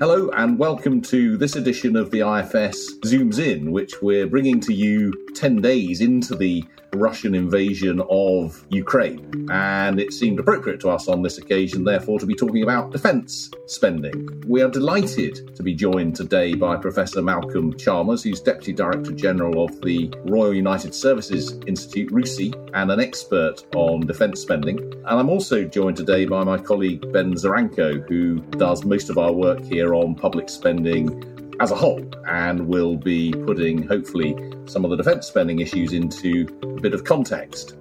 Hello, and welcome to this edition of the IFS Zooms In, which we're bringing to you 10 days into the Russian invasion of Ukraine. And it seemed appropriate to us on this occasion, therefore, to be talking about defence spending. We are delighted to be joined today by Professor Malcolm Chalmers, who's Deputy Director General of the Royal United Services Institute, RUSI, and an expert on defence spending. And I'm also joined today by my colleague Ben Zaranko, who does most of our work here on public spending as a whole and we'll be putting, hopefully, some of the defence spending issues into a bit of context.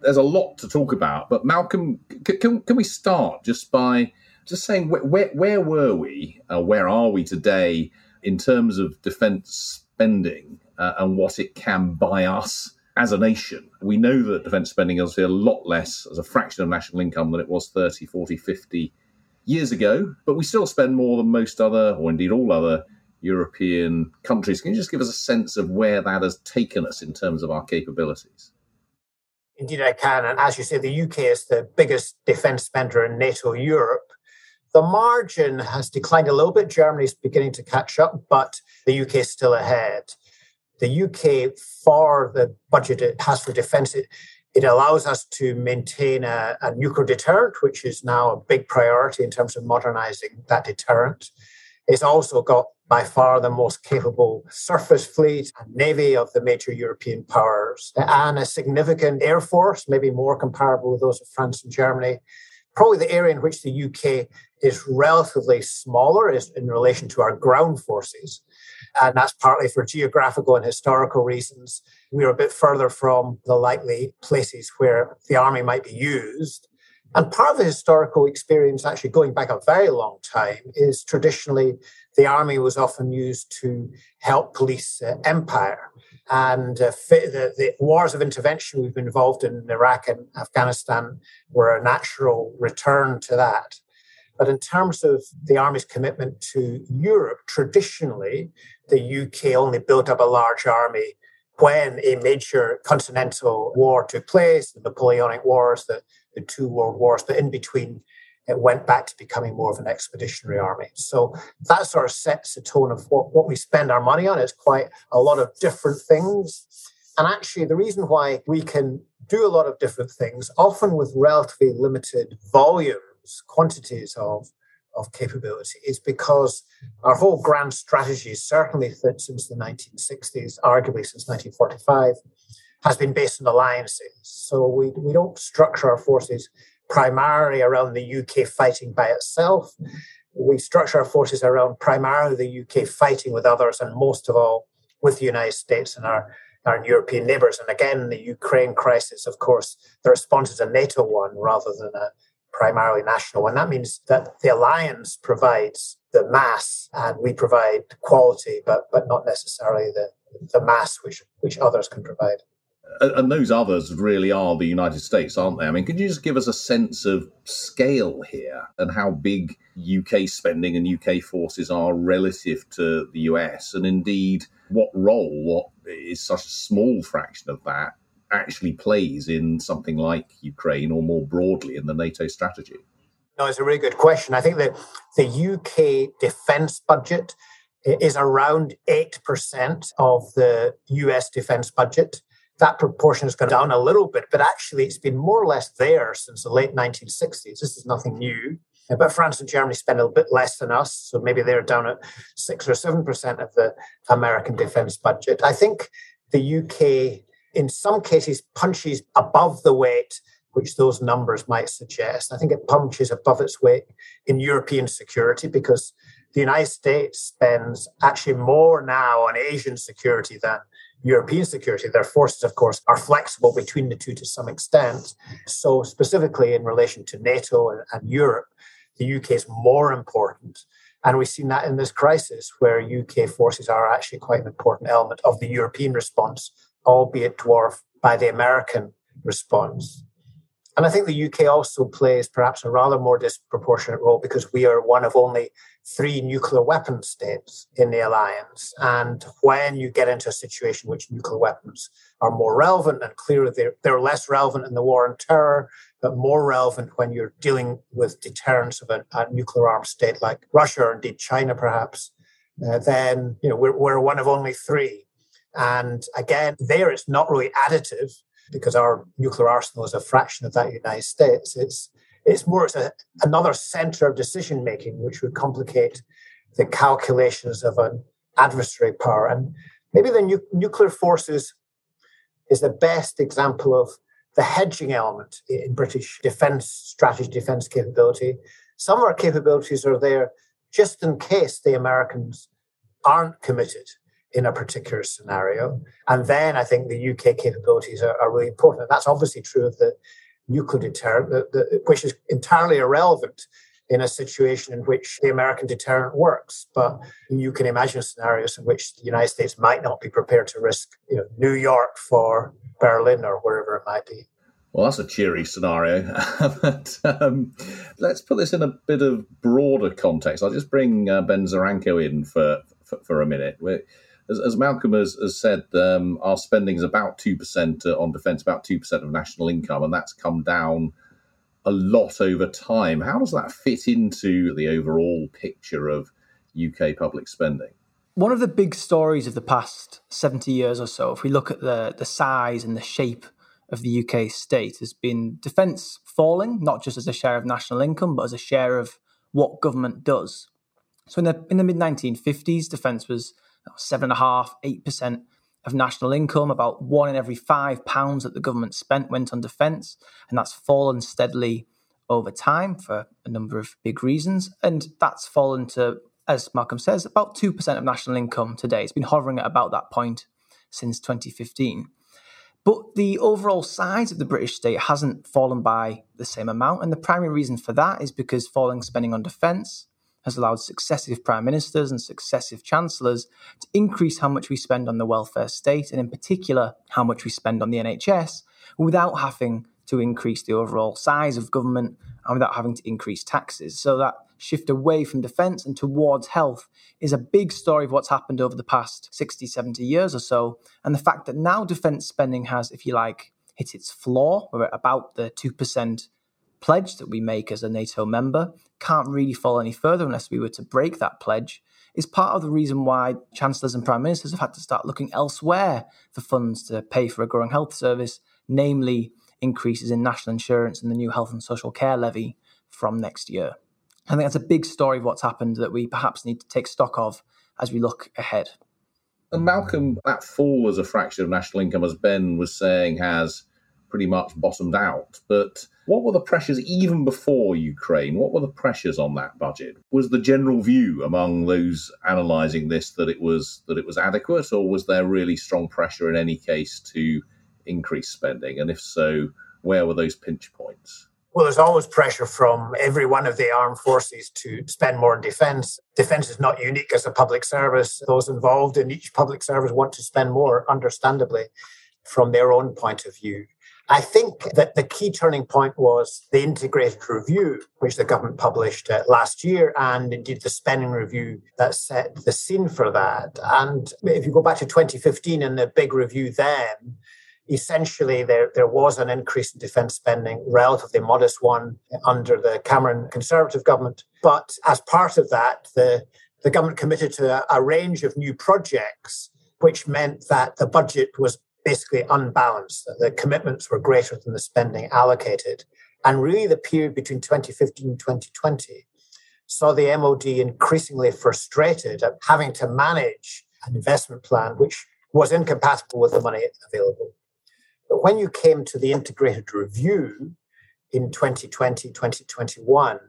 There's a lot to talk about, but Malcolm, can, can we start just by just saying where, where, where were we, uh, where are we today in terms of defence spending uh, and what it can buy us as a nation? We know that defence spending is a lot less as a fraction of national income than it was 30, 40, 50 years ago, but we still spend more than most other, or indeed all other, European countries. Can you just give us a sense of where that has taken us in terms of our capabilities? Indeed, I can. And as you say, the UK is the biggest defence spender in NATO Europe. The margin has declined a little bit. Germany's beginning to catch up, but the UK is still ahead. The UK, for the budget it has for defence, it, it allows us to maintain a, a, nuclear deterrent, which is now a big priority in terms of modernizing that deterrent. It's also got by far the most capable surface fleet and navy of the major European powers, and a significant air force, maybe more comparable with those of France and Germany. Probably the area in which the UK is relatively smaller is in relation to our ground forces. And that's partly for geographical and historical reasons. We're a bit further from the likely places where the army might be used. And part of the historical experience, actually going back a very long time, is traditionally the army was often used to help police uh, empire. And uh, the, the, wars of intervention we've been involved in, in Iraq and Afghanistan were a natural return to that. But in terms of the army's commitment to Europe, traditionally, the UK only built up a large army when a major continental war took place, the Napoleonic Wars, the, the two world wars, but in between, it went back to becoming more of an expeditionary army. So that sort of sets the tone of what, what we spend our money on. It's quite a lot of different things. And actually, the reason why we can do a lot of different things, often with relatively limited volumes, quantities of, of capability is because our whole grand strategy, certainly since the 1960s, arguably since 1945, has been based on alliances. So we, we don't structure our forces primarily around the UK fighting by itself. We structure our forces around primarily the UK fighting with others, and most of all with the United States and our, our European neighbours. And again, the Ukraine crisis, of course, the response is a NATO one rather than a, primarily national. And that means that the alliance provides the mass and we provide quality, but, but not necessarily the, the mass which, which others can provide. And those others really are the United States, aren't they? I mean, could you just give us a sense of scale here and how big UK spending and UK forces are relative to the US? And indeed, what role, what is such a small fraction of that actually plays in something like Ukraine or more broadly in the NATO strategy? No, it's a really good question. I think that the UK defense budget is around 8% of the US defense budget. That proportion has gone down a little bit, but actually it's been more or less there since the late 1960s. This is nothing new. But France and Germany spend a bit less than us, so maybe they're down at six or seven percent of the American defense budget. I think the UK in some cases punches above the weight which those numbers might suggest. I think it punches above its weight in European security because the United States spends actually more now on Asian security than European security. Their forces, of course, are flexible between the two to some extent. So, specifically in relation to NATO and, and Europe, the UK is more important. And we've seen that in this crisis, where UK forces are actually quite an important element of the European response albeit dwarfed by the American response. And I think the UK also plays perhaps a rather more disproportionate role because we are one of only three nuclear weapon states in the alliance. And when you get into a situation in which nuclear weapons are more relevant and clearly they're, they're less relevant in the war on terror, but more relevant when you're dealing with deterrence of a, a nuclear armed state like Russia or indeed China, perhaps, uh, then you know we're, we're one of only three. And again, there it's not really additive because our nuclear arsenal is a fraction of that United States. It's it's more it's a, another center of decision making, which would complicate the calculations of an adversary power. And maybe the nu- nuclear forces is the best example of the hedging element in British defence strategy, defence capability. Some of our capabilities are there just in case the Americans aren't committed in a particular scenario. And then I think the UK capabilities are, are really important. that's obviously true of the nuclear deterrent, the, the, which is entirely irrelevant in a situation in which the American deterrent works. But you can imagine scenarios in which the United States might not be prepared to risk you know, New York for Berlin or wherever it might be. Well, that's a cheery scenario. but um, let's put this in a bit of broader context. I'll just bring uh, Ben Zaranko in for, for, for a minute. We're, as, as Malcolm has, has said, um, our spending is about 2% uh, on defence, about 2% of national income, and that's come down a lot over time. How does that fit into the overall picture of UK public spending? One of the big stories of the past 70 years or so, if we look at the, the size and the shape of the UK state, has been defence falling, not just as a share of national income, but as a share of what government does. So in the in the mid 1950s, defence was seven and a half, eight percent of national income. About one in every five pounds that the government spent went on defence, and that's fallen steadily over time for a number of big reasons. And that's fallen to, as Malcolm says, about two percent of national income today. It's been hovering at about that point since 2015. But the overall size of the British state hasn't fallen by the same amount. And the primary reason for that is because falling spending on defence has allowed successive prime ministers and successive chancellors to increase how much we spend on the welfare state, and in particular, how much we spend on the NHS, without having to increase the overall size of government and without having to increase taxes. So that shift away from defence and towards health is a big story of what's happened over the past 60, 70 years or so. And the fact that now defence spending has, if you like, hit its floor, we're at about the 2% pledge that we make as a NATO member can't really fall any further unless we were to break that pledge is part of the reason why chancellors and prime ministers have had to start looking elsewhere for funds to pay for a growing health service, namely increases in national insurance and the new health and social care levy from next year. I think that's a big story of what's happened that we perhaps need to take stock of as we look ahead. And Malcolm, that fall as a fraction of national income, as Ben was saying, has pretty much bottomed out. But what were the pressures even before Ukraine? What were the pressures on that budget? Was the general view among those analysing this that it was that it was adequate, or was there really strong pressure in any case to increase spending? And if so, where were those pinch points? Well, there's always pressure from every one of the armed forces to spend more on defence. Defence is not unique as a public service. Those involved in each public service want to spend more, understandably, from their own point of view. I think that the key turning point was the integrated review, which the government published uh, last year, and indeed the spending review that set the scene for that. And if you go back to 2015 and the big review then, essentially there, there was an increase in defence spending, relatively modest one under the Cameron Conservative government. But as part of that, the, the government committed to a, a range of new projects, which meant that the budget was basically unbalanced. The commitments were greater than the spending allocated. And really, the period between 2015 and 2020 saw the MOD increasingly frustrated at having to manage an investment plan which was incompatible with the money available. But when you came to the integrated review in 2020, 2021,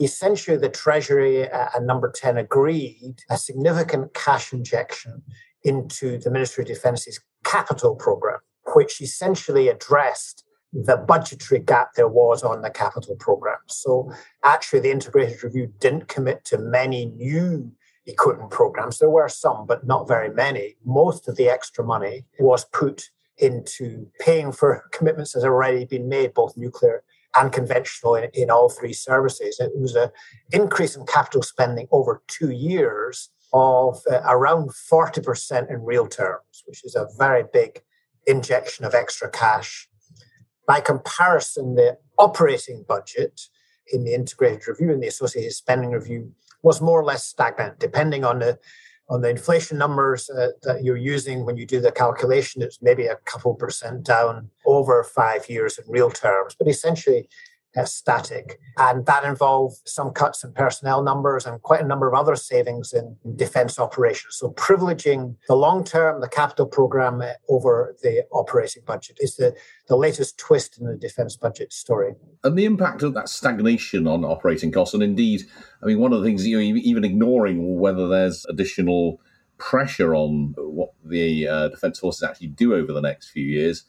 essentially the Treasury uh, and Number 10 agreed a significant cash injection into the Ministry of Defence's capital program, which essentially addressed the budgetary gap there was on the capital program. So actually, the integrated review didn't commit to many new equipment programs. There were some, but not very many. Most of the extra money was put into paying for commitments that had already been made, both nuclear and conventional in, in all three services. It was an increase in capital spending over two years of uh, around 40% in real terms, which is a very big injection of extra cash. By comparison, the operating budget in the integrated review and the associated spending review was more or less stagnant, depending on the on the inflation numbers uh, that you're using when you do the calculation. It's maybe a couple percent down over five years in real terms, but essentially static. And that involved some cuts in personnel numbers and quite a number of other savings in defense operations. So privileging the long term, the capital program uh, over the operating budget is the, the latest twist in the defense budget story. And the impact of that stagnation on operating costs, and indeed, I mean, one of the things, you know, even ignoring whether there's additional pressure on what the uh, defence forces actually do over the next few years,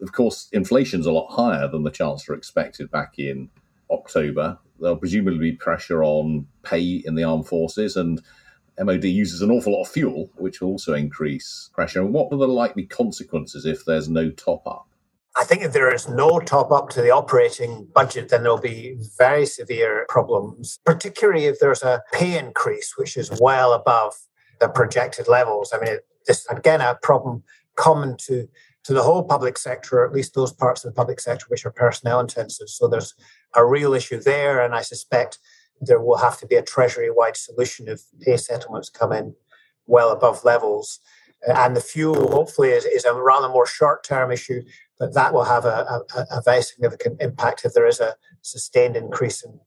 of course, inflation's a lot higher than the Chancellor expected back in October. There'll presumably be pressure on pay in the armed forces, and MOD uses an awful lot of fuel, which will also increase pressure. And what are the likely consequences if there's no top up? I think if there is no top up to the operating budget, then there'll be very severe problems, particularly if there's a pay increase, which is well above the projected levels. I mean, this again a problem common to to the whole public sector, or at least those parts of the public sector which are personnel intensive. So there's a real issue there, and I suspect there will have to be a treasury wide solution if pay settlements come in well above levels. And the fuel, hopefully, is, is a rather more short term issue, but that will have a, a, a very significant impact if there is a sustained increase in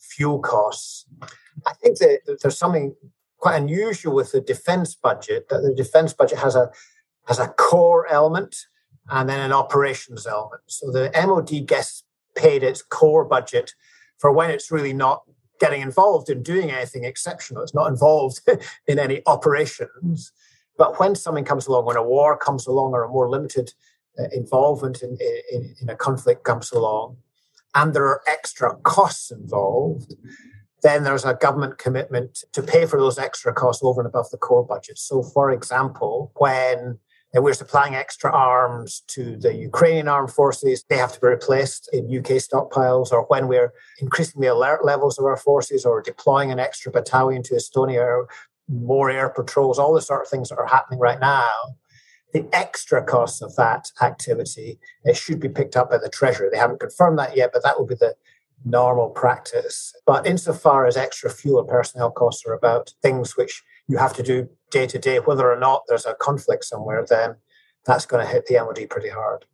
fuel costs. I think that there's something quite unusual with the defense budget, that the defense budget has a has a core element and then an operations element. So the MOD gets paid its core budget for when it's really not getting involved in doing anything exceptional. It's not involved in any operations. But when something comes along, when a war comes along or a more limited uh, involvement in, in, in a conflict comes along, and there are extra costs involved, then there's a government commitment to pay for those extra costs over and above the core budget. So, for example, when and we're supplying extra arms to the Ukrainian armed forces. They have to be replaced in UK stockpiles, or when we're increasing the alert levels of our forces or deploying an extra battalion to Estonia, or more air patrols, all the sort of things that are happening right now. The extra costs of that activity it should be picked up by the Treasury. They haven't confirmed that yet, but that will be the normal practice. But insofar as extra fuel and personnel costs are about things which you have to do day to day, whether or not there's a conflict somewhere, then that's going to hit the MOD pretty hard.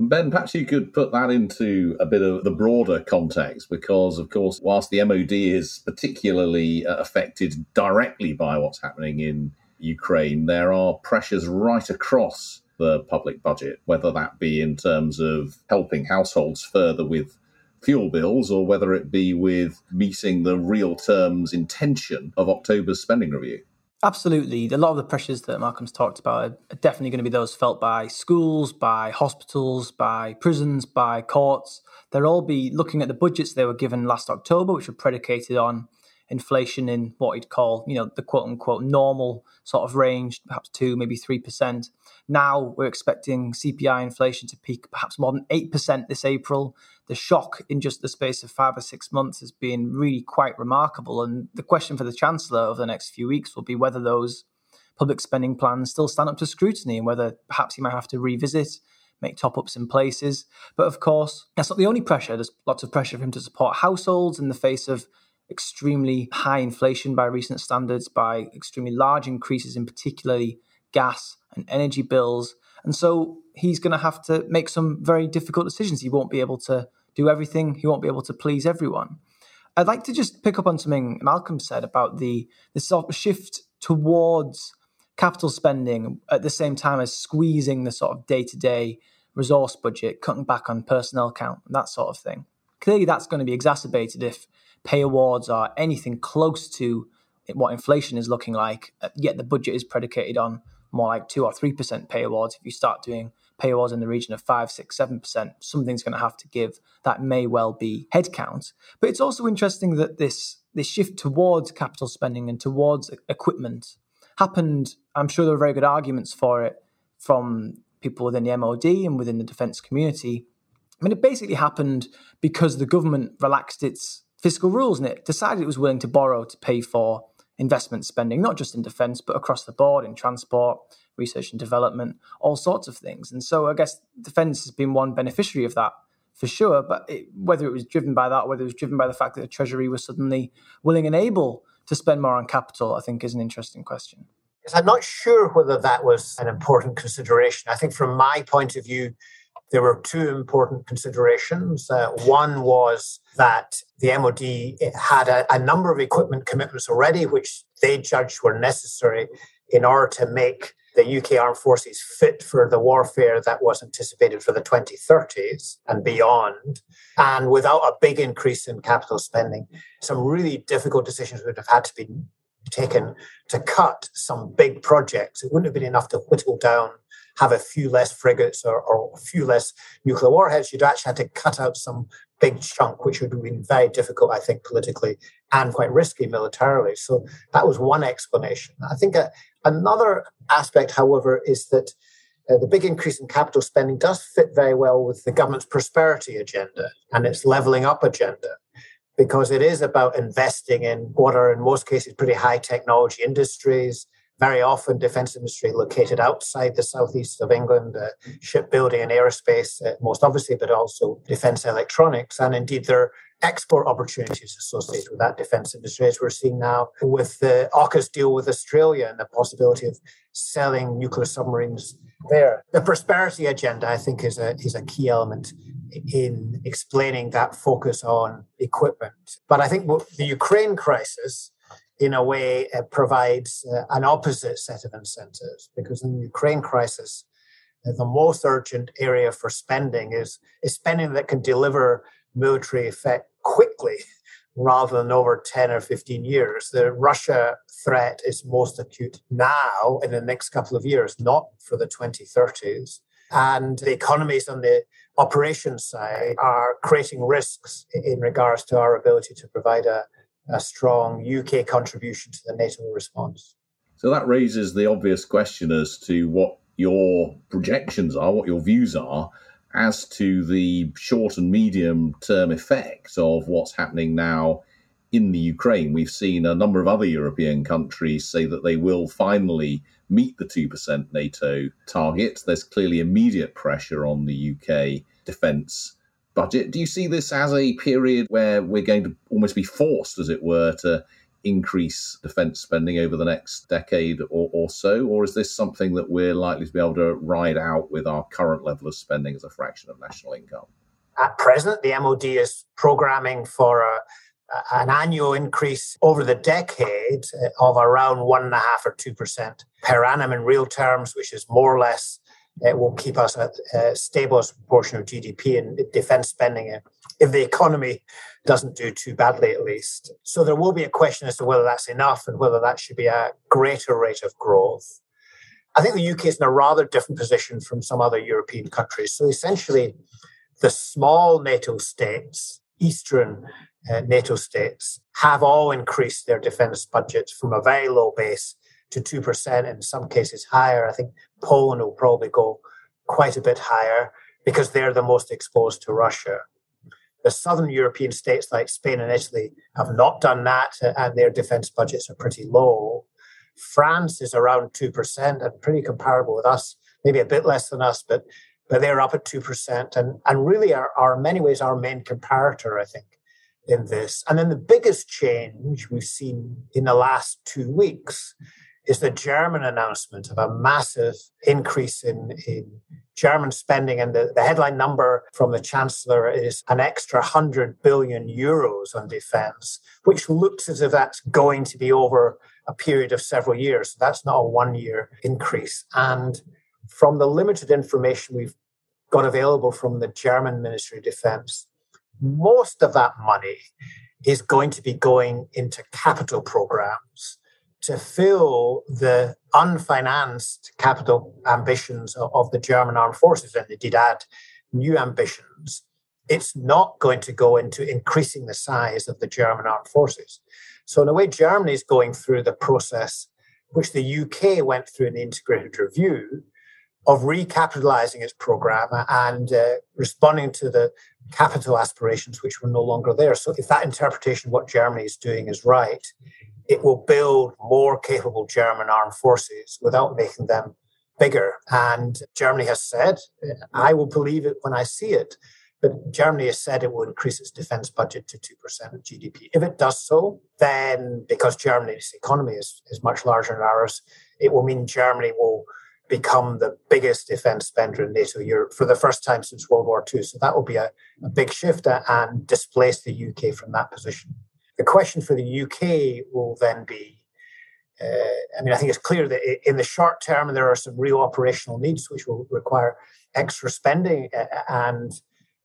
Ben, perhaps you could put that into a bit of the broader context, because, of course, whilst the MOD is particularly uh, affected directly by what's happening in Ukraine, there are pressures right across the public budget, whether that be in terms of helping households further with fuel bills or whether it be with meeting the real terms intention of October's spending review. Absolutely. A lot of the pressures that Malcolm's talked about are definitely going to be those felt by schools, by hospitals, by prisons, by courts. They'll all be looking at the budgets they were given last October, which were predicated on inflation in what he'd call, you know, the quote unquote normal sort of range, perhaps two, maybe three percent. Now we're expecting CPI inflation to peak perhaps more than eight percent this April. The shock in just the space of five or six months has been really quite remarkable. And the question for the Chancellor over the next few weeks will be whether those public spending plans still stand up to scrutiny and whether perhaps he might have to revisit make top ups in places. But of course, that's not the only pressure. There's lots of pressure for him to support households in the face of extremely high inflation by recent standards, by extremely large increases in particularly gas and energy bills. And so he's going to have to make some very difficult decisions. He won't be able to do everything, he won't be able to please everyone. I'd like to just pick up on something Malcolm said about the, the sort of shift towards capital spending at the same time as squeezing the sort of day to day resource budget, cutting back on personnel count, and that sort of thing. Clearly, that's going to be exacerbated if pay awards are anything close to what inflation is looking like, uh, yet the budget is predicated on more like two or three percent pay awards. If you start doing pay awards in the region of five, six, seven percent, something's going to have to give. That may well be headcount. But it's also interesting that this this shift towards capital spending and towards equipment happened. I'm sure there are very good arguments for it from people within the MOD and within the defence community. I mean, it basically happened because the government relaxed its fiscal rules and it decided it was willing to borrow to pay for investment spending, not just in defence, but across the board in transport, research and development, all sorts of things. And so I guess defence has been one beneficiary of that for sure. But it, whether it was driven by that, whether it was driven by the fact that the Treasury was suddenly willing and able to spend more on capital, I think is an interesting question. I'm not sure whether that was an important consideration. I think, from my point of view, there were two important considerations. Uh, one was that the MOD had a, a, number of equipment commitments already, which they judged were necessary in order to make the UK armed forces fit for the warfare that was anticipated for the 2030s and beyond. And without a big increase in capital spending, some really difficult decisions would have had to be taken to cut some big projects. It wouldn't have been enough to whittle down have a few less frigates or, or a few less nuclear warheads, you'd actually have to cut out some big chunk, which would have been very difficult, I think, politically and quite risky militarily. So that was one explanation. I think a, uh, another aspect, however, is that uh, the big increase in capital spending does fit very well with the government's prosperity agenda and its levelling up agenda. Because it is about investing in what are, in most cases, pretty high technology industries, very often defence industry located outside the southeast of England, uh, shipbuilding and aerospace, uh, most obviously, but also defence electronics. And indeed, there are export opportunities associated with that defence industry, as we're seeing now with the AUKUS deal with Australia and the possibility of selling nuclear submarines there. The prosperity agenda, I think, is a, is a key element in explaining that focus on equipment. But I think the Ukraine crisis in a way, uh, provides uh, an opposite set of incentives because in the Ukraine crisis, uh, the most urgent area for spending is, is spending that can deliver military effect quickly rather than over 10 or 15 years. The Russia threat is most acute now in the next couple of years, not for the 2030s. And the economies on the operations side are creating risks in regards to our ability to provide a, a strong UK contribution to the NATO response. So that raises the obvious question as to what your projections are, what your views are as to the short and medium term effects of what's happening now in the Ukraine. We've seen a number of other European countries say that they will finally meet the 2% NATO target. There's clearly immediate pressure on the UK defence budget. Do you see this as a period where we're going to almost be forced, as it were, to increase defence spending over the next decade or, or, so? Or is this something that we're likely to be able to ride out with our current level of spending as a fraction of national income? At present, the MOD is programming for a, an annual increase over the decade uh, of around one and a half or two percent per annum in real terms, which is more or less it will keep us at a stable proportion of GDP and defense spending if the economy doesn't do too badly, at least. So there will be a question as to whether that's enough and whether that should be a greater rate of growth. I think the UK is in a rather different position from some other European countries. So essentially, the small NATO states, Eastern uh, NATO states, have all increased their defense budgets from a very low base to 2%, in some cases higher. I think Poland will probably go quite a bit higher because they're the most exposed to Russia. The southern European states like Spain and Italy have not done that, and their defense budgets are pretty low. France is around 2% and pretty comparable with us, maybe a bit less than us, but but they're up at 2% and, and really are, are in many ways our main comparator, I think, in this. And then the biggest change we've seen in the last two weeks is the German announcement of a massive increase in, in German spending. And the, the headline number from the Chancellor is an extra 100 billion euros on defense, which looks as if that's going to be over a period of several years. So that's not a one year increase. And from the limited information we've got available from the German Ministry of Defense, most of that money is going to be going into capital programs to fill the unfinanced capital ambitions of, the German armed forces and indeed add new ambitions, it's not going to go into increasing the size of the German armed forces. So, in a way, Germany is going through the process which the UK went through in the integrated review of recapitalizing its program and uh, responding to the capital aspirations which were no longer there. So, if that interpretation of what Germany is doing is right, it will build more capable German armed forces without making them bigger. And Germany has said, I will believe it when I see it, But Germany has said it will increase its defense budget to 2% of GDP. If it does so, then because Germany's economy is, is much larger than ours, it will mean Germany will become the biggest defense spender in NATO Europe for the first time since World War II. So that will be a, a big shift uh, and displace the UK from that position. The question for the UK will then be uh, I mean, I think it's clear that in the short term, there are some real operational needs which will require extra spending and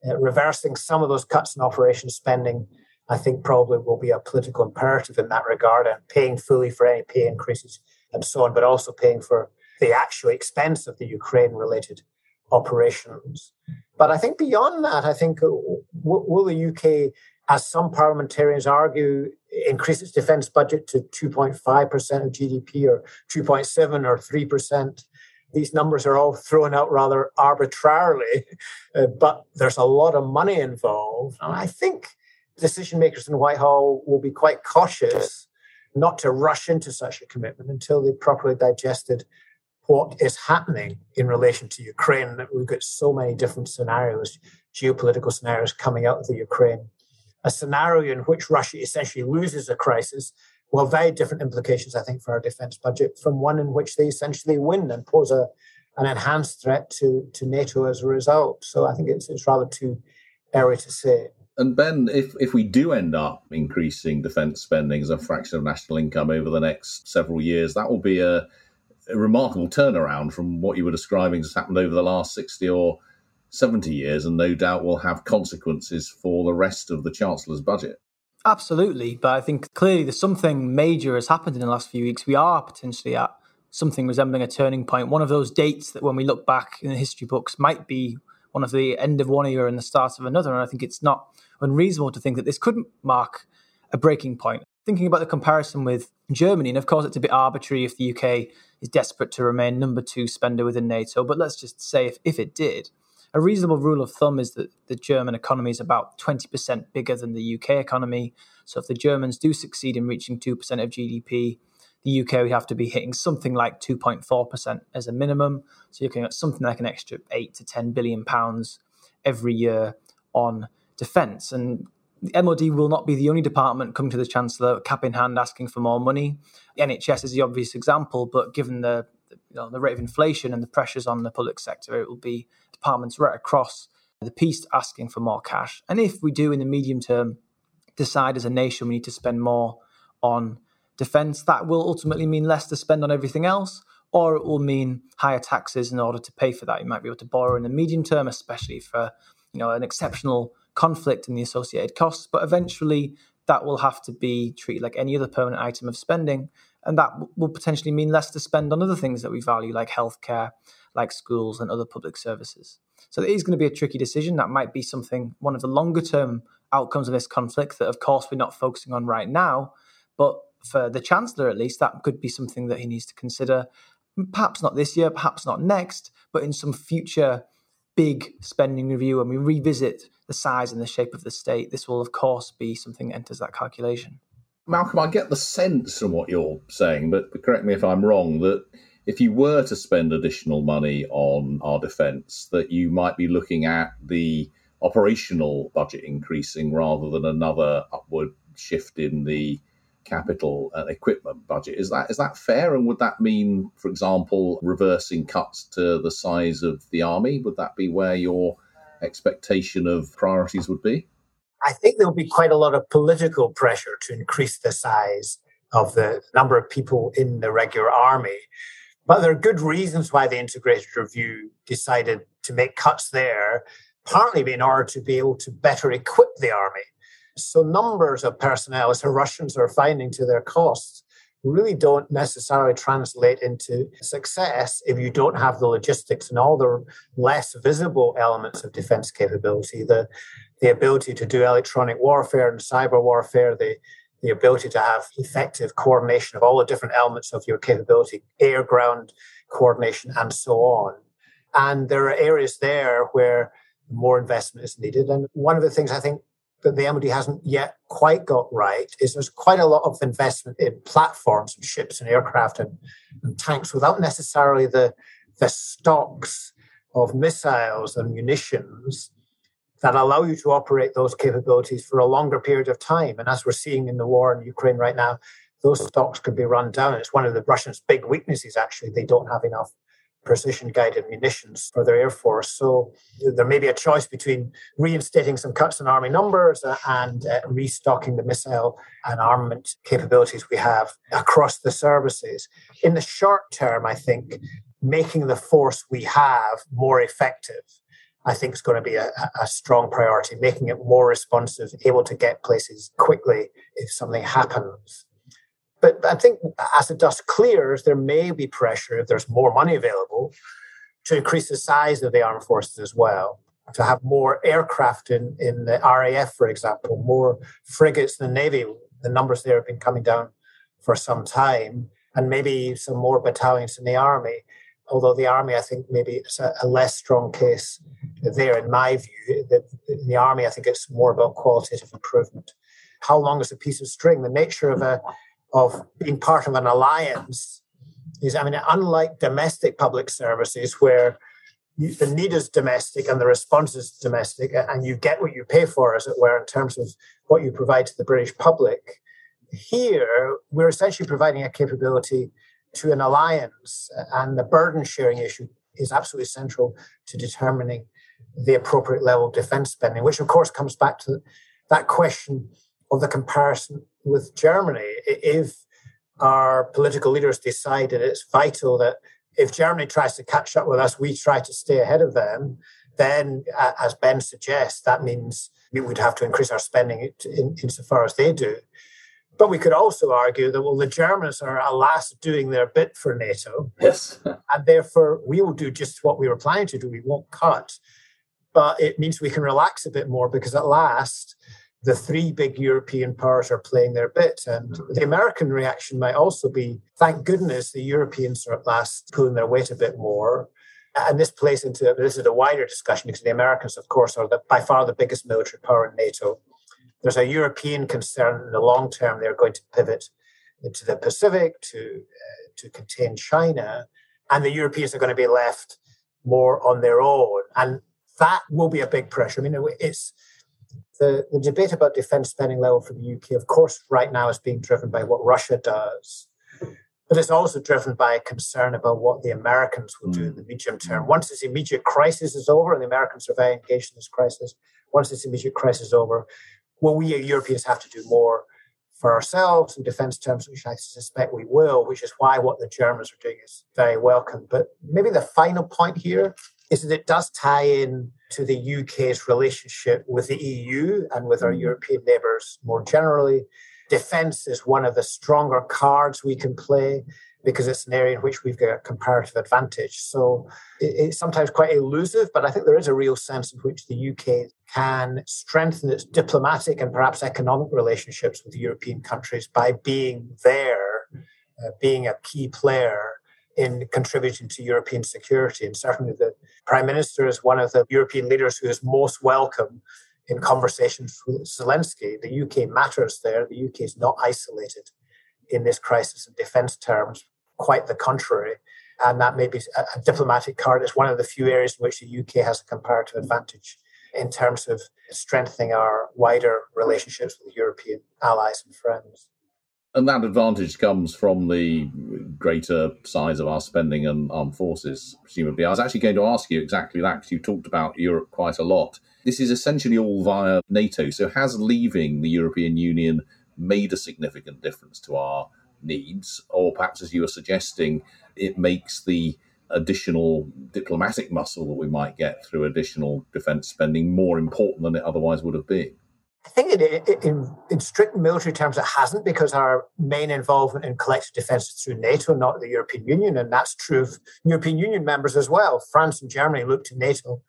uh, reversing some of those cuts in operation spending. I think probably will be a political imperative in that regard and paying fully for any pay increases and so on, but also paying for the actual expense of the Ukraine related operations. But I think beyond that, I think uh, will the UK, as some parliamentarians argue, increase its defense budget to 2.5% of GDP or 2.7 or 3%? These numbers are all thrown out rather arbitrarily, uh, but there's a lot of money involved. And I think decision makers in Whitehall will be quite cautious not to rush into such a commitment until they've properly digested what is happening in relation to Ukraine. We've got so many different scenarios, geopolitical scenarios coming out of the Ukraine. A scenario in which Russia essentially loses a crisis will have very different implications, I think, for our defense budget from one in which they essentially win and pose a, an enhanced threat to, to NATO as a result. So I think it's, it's rather too early to say. And Ben, if, if we do end up increasing defence spending as a fraction of national income over the next several years, that will be a a remarkable turnaround from what you were describing has happened over the last 60 or 70 years, and no doubt will have consequences for the rest of the Chancellor's budget. Absolutely. But I think clearly there's something major has happened in the last few weeks. We are potentially at something resembling a turning point. One of those dates that when we look back in the history books might be one of the end of one year and the start of another. And I think it's not unreasonable to think that this could mark a breaking point thinking about the comparison with Germany, and of course it's a bit arbitrary if the UK is desperate to remain number two spender within NATO, but let's just say if, if it did, a reasonable rule of thumb is that the German economy is about 20% bigger than the UK economy. So if the Germans do succeed in reaching 2% of GDP, the UK would have to be hitting something like 2.4% as a minimum. So you're looking at something like an extra 8 to 10 billion pounds every year on defence. And the MOD will not be the only department coming to the Chancellor cap in hand asking for more money. The NHS is the obvious example, but given the you know, the rate of inflation and the pressures on the public sector, it will be departments right across the piece asking for more cash. And if we do in the medium term decide as a nation we need to spend more on defence, that will ultimately mean less to spend on everything else, or it will mean higher taxes in order to pay for that. You might be able to borrow in the medium term, especially for you know an exceptional conflict and the associated costs, but eventually that will have to be treated like any other permanent item of spending. And that will potentially mean less to spend on other things that we value, like healthcare, like schools, and other public services. So it is going to be a tricky decision. That might be something, one of the longer term outcomes of this conflict that, of course, we're not focusing on right now. But for the Chancellor, at least, that could be something that he needs to consider. Perhaps not this year, perhaps not next, but in some future big spending review and we revisit the size and the shape of the state, this will, of course, be something that enters that calculation. Malcolm, I get the sense from what you're saying, but correct me if I'm wrong, that if you were to spend additional money on our defence, that you might be looking at the operational budget increasing rather than another upward shift in the capital and equipment budget. Is that is that fair? And would that mean, for example, reversing cuts to the size of the army? Would that be where your expectation of priorities would be? I think there'll be quite a lot of political pressure to increase the size of the number of people in the regular army. But there are good reasons why the integrated review decided to make cuts there, partly in order to be able to better equip the army. So numbers of personnel, as the Russians are finding to their costs, really don't necessarily translate into success if you don't have the logistics and all the less visible elements of defense capability, the, the ability to do electronic warfare and cyber warfare, the, the ability to have effective coordination of all the different elements of your capability, air ground coordination, and so on. And there are areas there where more investment is needed. And one of the things I think that the MOD hasn't yet quite got right is there's quite a lot of investment in platforms and ships and aircraft and, and tanks without necessarily the, the stocks of missiles and munitions that allow you to operate those capabilities for a longer period of time. And as we're seeing in the war in Ukraine right now, those stocks could be run down. It's one of the Russians' big weaknesses, actually. They don't have enough precision guided munitions for their air force. So there may be a choice between reinstating some cuts in army numbers and uh, restocking the missile and armament capabilities we have across the services. In the short term, I think making the force we have more effective. I think is going to be a, a strong priority, making it more responsive, able to get places quickly if something happens. But I think as the dust clears, there may be pressure if there's more money available to increase the size of the armed forces as well, to have more aircraft in, in the RAF, for example, more frigates in the Navy. The numbers there have been coming down for some time, and maybe some more battalions in the Army. Although the Army, I think, maybe it's a, a less strong case there, in my view. That in the Army, I think it's more about qualitative improvement. How long is a piece of string? The nature of a of being part of an alliance is, I mean, unlike domestic public services where you, the need is domestic and the response is domestic, and you get what you pay for, as it were, in terms of what you provide to the British public. Here, we're essentially providing a capability to an alliance, and the burden sharing issue is absolutely central to determining the appropriate level of defense spending, which of course comes back to that question of the comparison with Germany. If our political leaders decide that it's vital that if Germany tries to catch up with us, we try to stay ahead of them, then, uh, as Ben suggests, that means we would have to increase our spending in, insofar as they do. But we could also argue that, well, the Germans are, alas, doing their bit for NATO. Yes. and therefore, we will do just what we were planning to do. We won't cut. But it means we can relax a bit more because at last, the three big European powers are playing their bit. And the American reaction might also be thank goodness the Europeans are at last pulling their weight a bit more. And this plays into this is a wider discussion because the Americans, of course, are the, by far the biggest military power in NATO. There's a European concern in the long term they're going to pivot into the Pacific to uh, to contain China, and the Europeans are going to be left more on their own, and that will be a big pressure. I mean, it's the, the debate about defense spending level for the UK, of course, right now is being driven by what Russia does. But it's also driven by a concern about what the Americans will do in the medium term. Once this immediate crisis is over, and the Americans are very engaged in this crisis, once this immediate crisis is over, will we Europeans have to do more for ourselves in defense terms, which I suspect we will, which is why what the Germans are doing is very welcome. But maybe the final point here is that it does tie in to the UK's relationship with the EU and with our mm-hmm. European neighbours more generally. Defence is one of the stronger cards we can play because it's an area in which we've got a comparative advantage. So it's sometimes quite elusive, but I think there is a real sense in which the UK can strengthen its diplomatic and perhaps economic relationships with European countries by being there, uh, being a key player in contributing to European security. And certainly the Prime Minister is one of the European leaders who is most welcome in conversations with Zelensky. The UK matters there. The UK is not isolated in this crisis in defense terms, quite the contrary. And that may be a, diplomatic card. It's one of the few areas in which the UK has a comparative advantage in terms of strengthening our wider relationships with European allies and friends and that advantage comes from the greater size of our spending and armed forces, presumably. I was actually going to ask you exactly that because you talked about Europe quite a lot. This is essentially all via NATO. So, has leaving the European Union made a significant difference to our needs? Or perhaps, as you were suggesting, it makes the additional diplomatic muscle that we might get through additional defence spending more important than it otherwise would have been? I think in, in, in, strict military terms, it hasn't because our main involvement in collective defence is through NATO, not the European Union. And that's true of European Union members as well. France and Germany look to NATO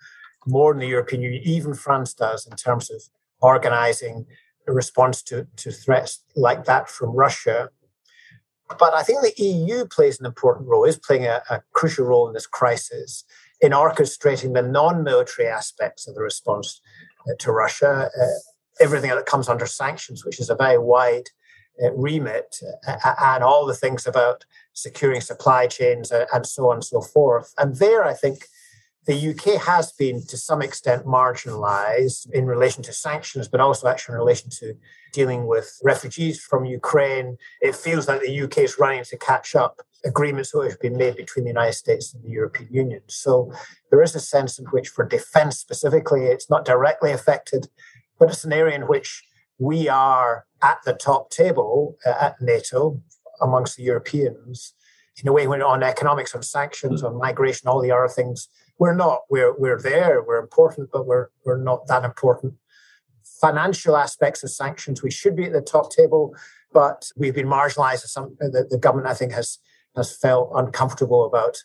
more than the European Union. Even France does in terms of organising a response to, to threats like that from Russia. But I think the EU plays an important role, is playing a, a crucial role in this crisis in orchestrating the non military aspects of the response uh, to Russia. Uh, everything that comes under sanctions, which is a very wide uh, remit, uh, and all the things about securing supply chains uh, and so on and so forth. And there, I think the UK has been to some extent marginalized in relation to sanctions, but also actually in relation to dealing with refugees from Ukraine. It feels like the UK is running to catch up agreements that have been made between the United States and the European Union. So there is a sense in which, for defense specifically, it's not directly affected, but it's an area in which we are at the top table uh, at NATO amongst the Europeans. In a way, when on economics, on sanctions, on migration, all the other things, we're not. We're we're there. We're important, but we're we're not that important. Financial aspects of sanctions, we should be at the top table, but we've been marginalised. Some the, the government, I think, has has felt uncomfortable about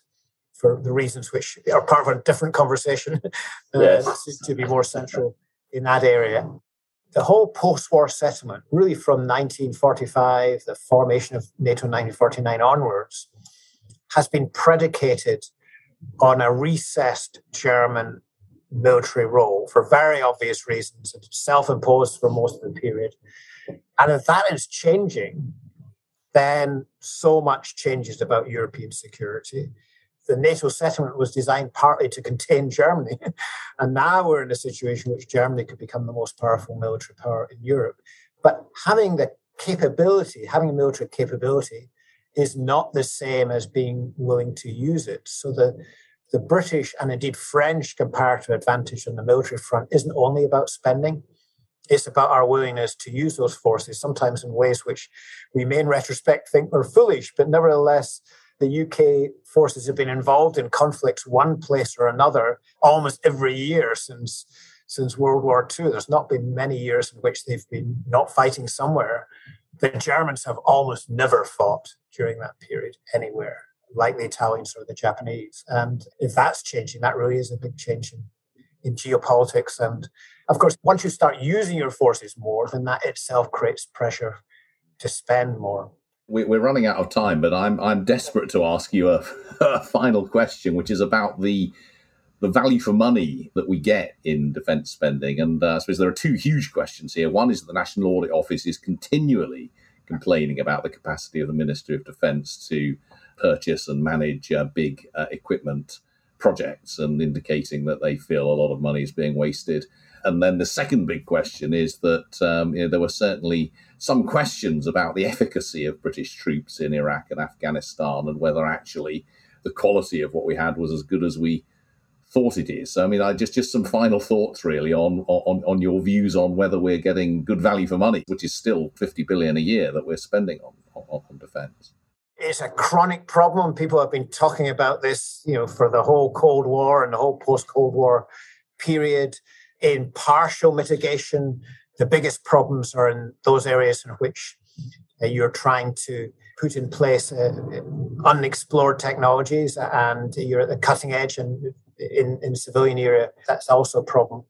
for the reasons which are part of a different conversation uh, yes. to, to be more central in that area. The whole post-war settlement, really from 1945, the formation of NATO 1949 onwards, has been predicated on a recessed German military role for very obvious reasons, self imposed for most of the period. And if that is changing, then so much changes about European security. The NATO settlement was designed partly to contain Germany. and now we're in a situation which Germany could become the most powerful military power in Europe. But having the capability, having a military capability, is not the same as being willing to use it. So the the British and indeed French comparative advantage on the military front isn't only about spending. It's about our willingness to use those forces, sometimes in ways which we may in retrospect think are foolish, but nevertheless, the UK forces have been involved in conflicts one place or another almost every year since since World War II. There's not been many years in which they've been not fighting somewhere. The Germans have almost never fought during that period anywhere, like the Italians or the Japanese. And if that's changing, that really is a big change in, in geopolitics. And of course, once you start using your forces more, then that itself creates pressure to spend more. We're running out of time, but I'm I'm desperate to ask you a, a final question, which is about the the value for money that we get in defence spending. And uh, I suppose there are two huge questions here. One is that the National Audit Office is continually complaining about the capacity of the Ministry of Defence to purchase and manage uh, big uh, equipment projects and indicating that they feel a lot of money is being wasted. And then the second big question is that um, you know, there were certainly some questions about the efficacy of British troops in Iraq and Afghanistan and whether actually the quality of what we had was as good as we thought it is. So, I mean, I just just some final thoughts really on on on your views on whether we're getting good value for money, which is still fifty billion a year that we're spending on on, on defence. It's a chronic problem. People have been talking about this, you know, for the whole Cold War and the whole post-Cold War period. In partial mitigation, the biggest problems are in those areas in which uh, you're trying to put in place uh, unexplored technologies and you're at the cutting edge and in, in civilian area, that's also a problem.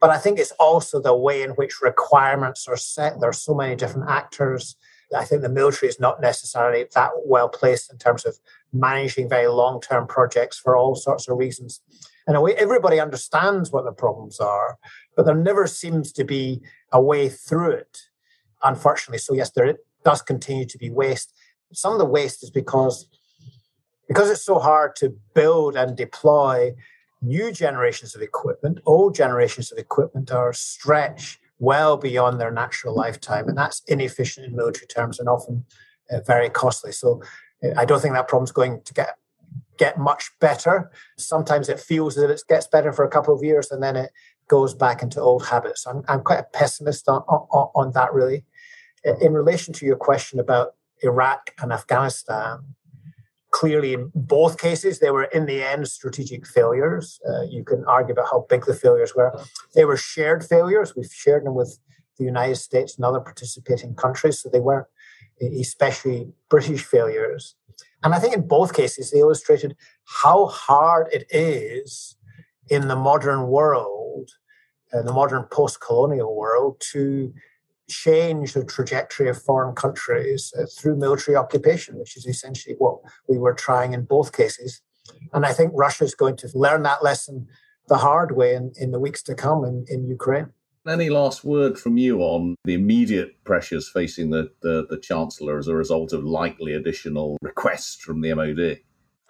But I think it's also the way in which requirements are set. There are so many different actors. I think the military is not necessarily that well placed in terms of managing very long term projects for all sorts of reasons. In a way, everybody understands what the problems are, but there never seems to be a way through it, unfortunately. So, yes, there does continue to be waste. Some of the waste is because because it's so hard to build and deploy new generations of equipment, old generations of equipment are stretched well beyond their natural lifetime. And that's inefficient in military terms and often uh, very costly. So uh, I don't think that problem's going to get get much better. Sometimes it feels that it gets better for a couple of years and then it goes back into old habits. I'm, I'm quite a pessimist on, on, on that, really. In relation to your question about Iraq and Afghanistan, clearly in both cases they were in the end strategic failures. Uh, you can argue about how big the failures were. They were shared failures. We've shared them with the united states and other participating countries so they weren't especially british failures. And i think in both cases they illustrated how hard it is in the modern world in the modern post-colonial world to change the trajectory of foreign countries uh, through military occupation, which is essentially what we were trying in both cases. And I think Russia is going to learn that lesson the hard way in, in the weeks to come in, in Ukraine. Any last word from you on the immediate pressures facing the, the, the Chancellor as a result of likely additional requests from the MOD?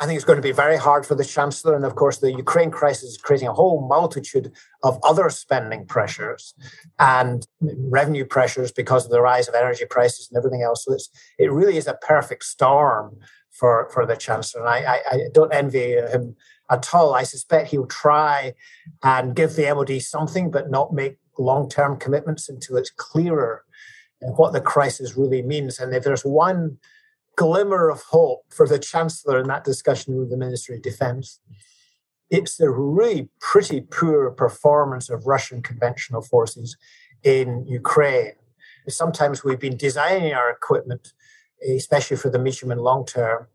I think it's going to be very hard for the Chancellor. And of course, the Ukraine crisis is creating a whole multitude of other spending pressures and revenue pressures because of the rise of energy prices and everything else. So it's, it really is a perfect storm for, for the Chancellor. And I, I, I don't envy him at all. I suspect he'll try and give the MOD something, but not make long term commitments until it's clearer what the crisis really means. And if there's one glimmer of hope for the Chancellor in that discussion with the Ministry of Defense. It's the really pretty poor performance of Russian conventional forces in Ukraine. Sometimes we've been designing our equipment, especially for the medium and long term,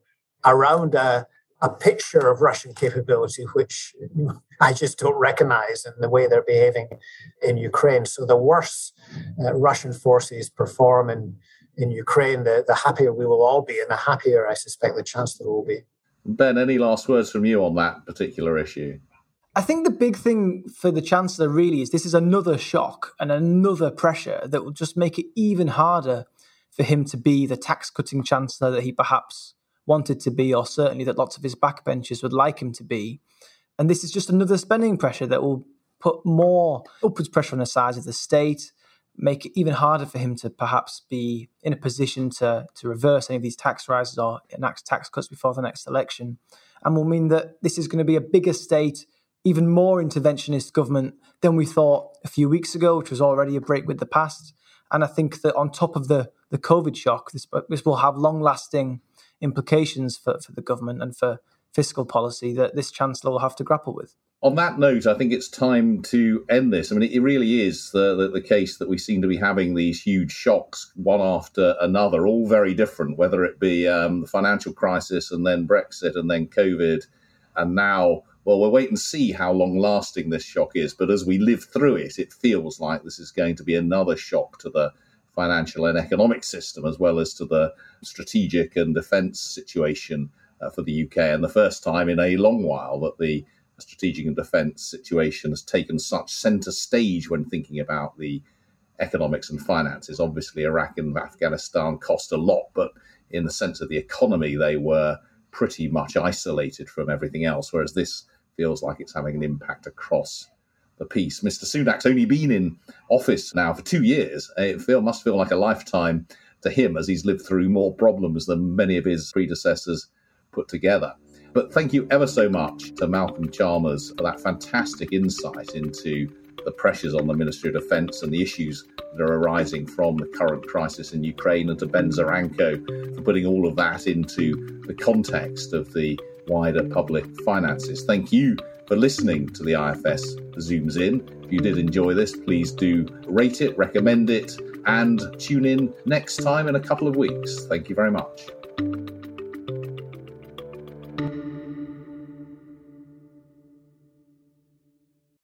around a, a picture of Russian capability, which I just don't recognize in the way they're behaving in Ukraine. So the worse uh, Russian forces perform in in Ukraine, the, the happier we will all be, and the happier I suspect the Chancellor will be. Ben, any last words from you on that particular issue? I think the big thing for the Chancellor really is this is another shock and another pressure that will just make it even harder for him to be the tax cutting Chancellor that he perhaps wanted to be, or certainly that lots of his backbenchers would like him to be. And this is just another spending pressure that will put more upwards pressure on the size of the state, make it even harder for him to perhaps be in a position to, to reverse any of these tax rises or enact tax cuts before the next election. And will mean that this is going to be a bigger state, even more interventionist government than we thought a few weeks ago, which was already a break with the past. And I think that on top of the, the COVID shock, this, this will have long lasting implications for, for the government and for fiscal policy that this Chancellor will have to grapple with on that note, I think it's time to end this. I mean, it, really is the, the, the, case that we seem to be having these huge shocks, one after another, all very different, whether it be um, the financial crisis and then Brexit and then COVID. And now, well, we'll wait and see how long lasting this shock is. But as we live through it, it feels like this is going to be another shock to the financial and economic system, as well as to the strategic and defence situation uh, for the UK. And the first time in a long while that the strategic and defence situation has taken such centre stage when thinking about the economics and finances. Obviously, Iraq and Afghanistan cost a lot, but in the sense of the economy, they were pretty much isolated from everything else, whereas this feels like it's having an impact across the piece. Mr. Sunak's only been in office now for two years. It feel, must feel like a lifetime to him as he's lived through more problems than many of his predecessors put together. But thank you ever so much to Malcolm Chalmers for that fantastic insight into the pressures on the Ministry of Defence and the issues that are arising from the current crisis in Ukraine, and to Ben Zaranko for putting all of that into the context of the wider public finances. Thank you for listening to the IFS Zooms In. If you did enjoy this, please do rate it, recommend it, and tune in next time in a couple of weeks. Thank you very much.